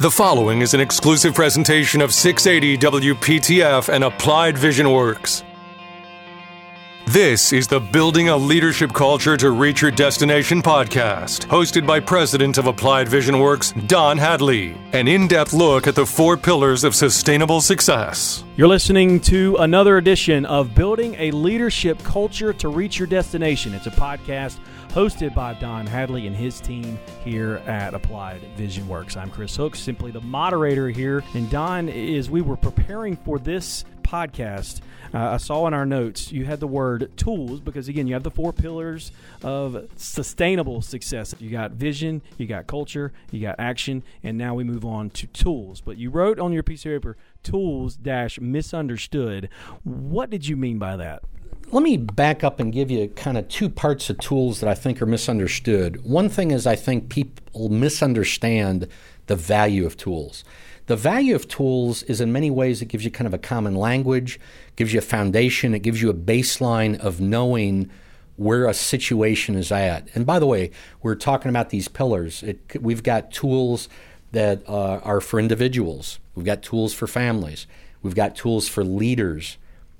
The following is an exclusive presentation of 680 WPTF and Applied Vision Works. This is the Building a Leadership Culture to Reach Your Destination podcast, hosted by President of Applied Vision Works, Don Hadley. An in depth look at the four pillars of sustainable success. You're listening to another edition of Building a Leadership Culture to Reach Your Destination. It's a podcast hosted by Don Hadley and his team here at Applied Vision Works. I'm Chris Hooks, simply the moderator here. And Don, as we were preparing for this podcast, uh, I saw in our notes you had the word tools because, again, you have the four pillars of sustainable success. You got vision, you got culture, you got action, and now we move on to tools. But you wrote on your piece of paper, tools dash misunderstood. What did you mean by that? Let me back up and give you kind of two parts of tools that I think are misunderstood. One thing is I think people misunderstand the value of tools. The value of tools is in many ways it gives you kind of a common language, gives you a foundation, it gives you a baseline of knowing where a situation is at. And by the way, we're talking about these pillars. It, we've got tools that uh, are for individuals. We've got tools for families. We've got tools for leaders.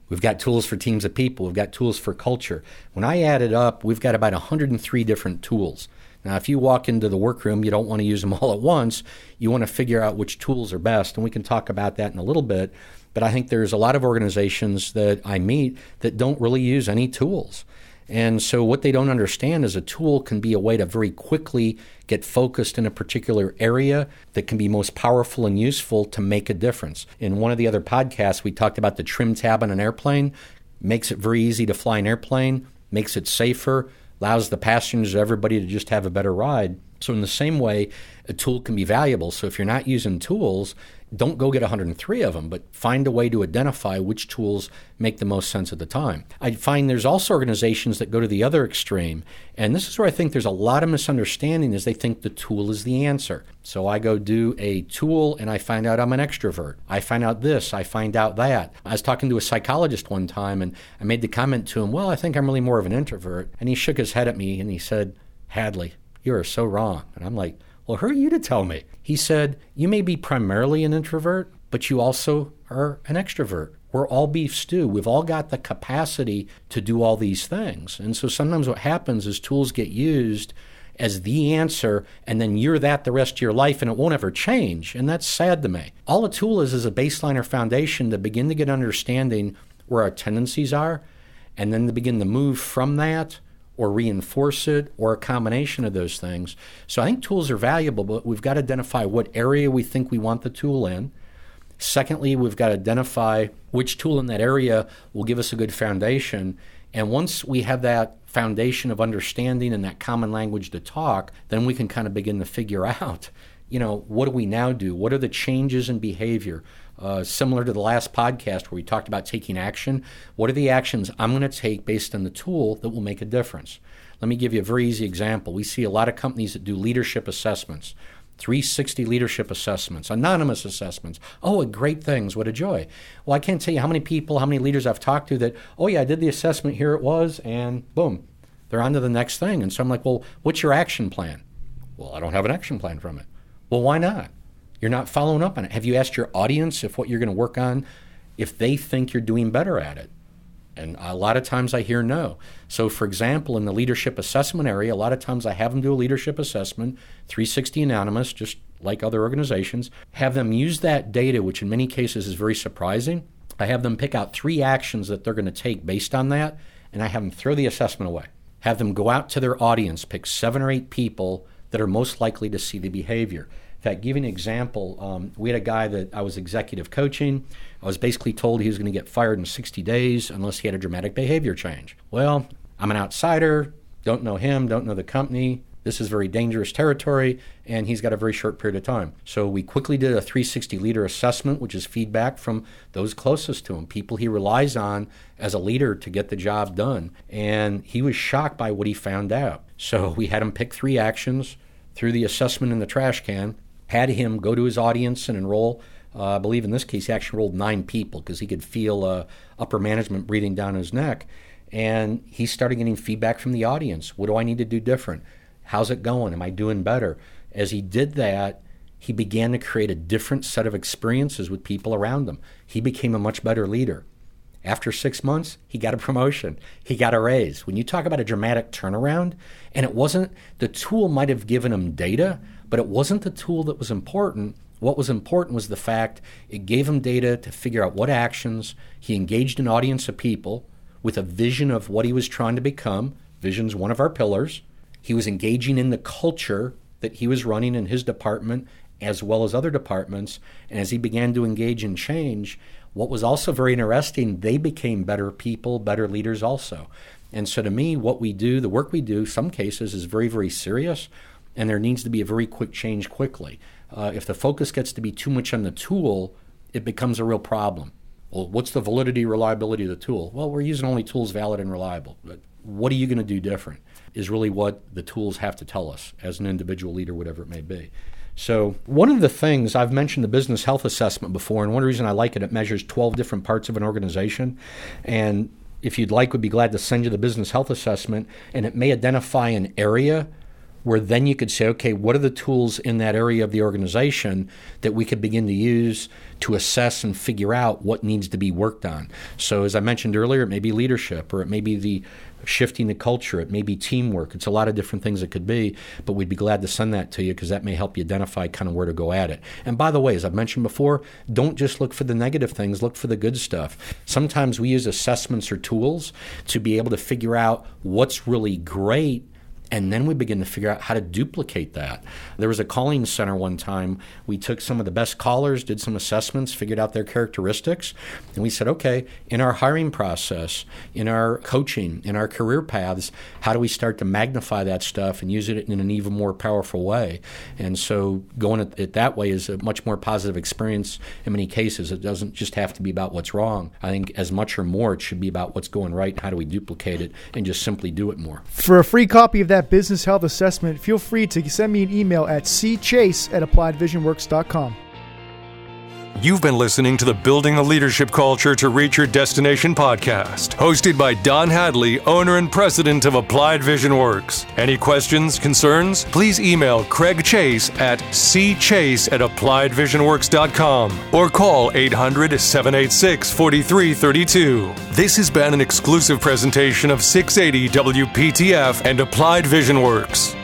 We've got tools for teams of people. We've got tools for culture. When I add it up, we've got about 103 different tools. Now, if you walk into the workroom, you don't want to use them all at once. You want to figure out which tools are best, and we can talk about that in a little bit. But I think there's a lot of organizations that I meet that don't really use any tools. And so, what they don't understand is a tool can be a way to very quickly get focused in a particular area that can be most powerful and useful to make a difference. In one of the other podcasts, we talked about the trim tab on an airplane, makes it very easy to fly an airplane, makes it safer, allows the passengers, everybody to just have a better ride. So, in the same way, a tool can be valuable. So, if you're not using tools, don't go get 103 of them, but find a way to identify which tools make the most sense at the time. I find there's also organizations that go to the other extreme, and this is where I think there's a lot of misunderstanding is they think the tool is the answer. So I go do a tool and I find out I'm an extrovert. I find out this, I find out that. I was talking to a psychologist one time and I made the comment to him, "Well, I think I'm really more of an introvert." And he shook his head at me and he said, "Hadley, you are so wrong." And I'm like, well, who are you to tell me? He said, You may be primarily an introvert, but you also are an extrovert. We're all beef stew. We've all got the capacity to do all these things. And so sometimes what happens is tools get used as the answer, and then you're that the rest of your life, and it won't ever change. And that's sad to me. All a tool is is a baseline or foundation to begin to get understanding where our tendencies are, and then to begin to move from that or reinforce it or a combination of those things. So I think tools are valuable, but we've got to identify what area we think we want the tool in. Secondly, we've got to identify which tool in that area will give us a good foundation. And once we have that foundation of understanding and that common language to talk, then we can kind of begin to figure out, you know, what do we now do? What are the changes in behavior? Uh, similar to the last podcast where we talked about taking action. What are the actions I'm going to take based on the tool that will make a difference? Let me give you a very easy example. We see a lot of companies that do leadership assessments. 360 leadership assessments, anonymous assessments. Oh, great things. What a joy. Well, I can't tell you how many people, how many leaders I've talked to that, oh, yeah, I did the assessment, here it was, and boom, they're on to the next thing. And so I'm like, well, what's your action plan? Well, I don't have an action plan from it. Well, why not? You're not following up on it. Have you asked your audience if what you're going to work on, if they think you're doing better at it? And a lot of times I hear no. So, for example, in the leadership assessment area, a lot of times I have them do a leadership assessment, 360 Anonymous, just like other organizations, have them use that data, which in many cases is very surprising. I have them pick out three actions that they're going to take based on that, and I have them throw the assessment away. Have them go out to their audience, pick seven or eight people that are most likely to see the behavior. In fact, give an example. Um, we had a guy that I was executive coaching. I was basically told he was going to get fired in 60 days unless he had a dramatic behavior change. Well, I'm an outsider, don't know him, don't know the company. This is very dangerous territory, and he's got a very short period of time. So we quickly did a 360 leader assessment, which is feedback from those closest to him, people he relies on as a leader to get the job done. And he was shocked by what he found out. So we had him pick three actions, threw the assessment in the trash can, had him go to his audience and enroll. Uh, I believe in this case he actually enrolled nine people because he could feel uh, upper management breathing down his neck. And he started getting feedback from the audience. What do I need to do different? How's it going? Am I doing better? As he did that, he began to create a different set of experiences with people around him. He became a much better leader. After six months, he got a promotion. He got a raise. When you talk about a dramatic turnaround, and it wasn't, the tool might have given him data, but it wasn't the tool that was important. What was important was the fact it gave him data to figure out what actions he engaged an audience of people with a vision of what he was trying to become. Vision's one of our pillars. He was engaging in the culture that he was running in his department as well as other departments. And as he began to engage in change, what was also very interesting, they became better people, better leaders also. And so to me, what we do, the work we do, some cases is very, very serious, and there needs to be a very quick change quickly. Uh, if the focus gets to be too much on the tool, it becomes a real problem. Well, what's the validity, reliability of the tool? Well, we're using only tools valid and reliable. But what are you going to do different? Is really what the tools have to tell us as an individual leader, whatever it may be. So, one of the things I've mentioned the business health assessment before, and one reason I like it, it measures 12 different parts of an organization. And if you'd like, would be glad to send you the business health assessment, and it may identify an area where then you could say, okay, what are the tools in that area of the organization that we could begin to use to assess and figure out what needs to be worked on? So, as I mentioned earlier, it may be leadership, or it may be the shifting the culture. It may be teamwork. It's a lot of different things it could be, but we'd be glad to send that to you because that may help you identify kind of where to go at it. And by the way, as I've mentioned before, don't just look for the negative things, look for the good stuff. Sometimes we use assessments or tools to be able to figure out what's really great and then we begin to figure out how to duplicate that. There was a calling center one time. We took some of the best callers, did some assessments, figured out their characteristics, and we said, okay, in our hiring process, in our coaching, in our career paths, how do we start to magnify that stuff and use it in an even more powerful way? And so going at it that way is a much more positive experience in many cases. It doesn't just have to be about what's wrong. I think as much or more, it should be about what's going right and how do we duplicate it and just simply do it more. For a free copy of that that business health assessment, feel free to send me an email at cchase at appliedvisionworks.com. You've been listening to the Building a Leadership Culture to Reach Your Destination podcast, hosted by Don Hadley, owner and president of Applied Vision Works. Any questions, concerns? Please email Craig Chase at cchase at appliedvisionworks.com or call 800 786 4332. This has been an exclusive presentation of 680 WPTF and Applied Vision Works.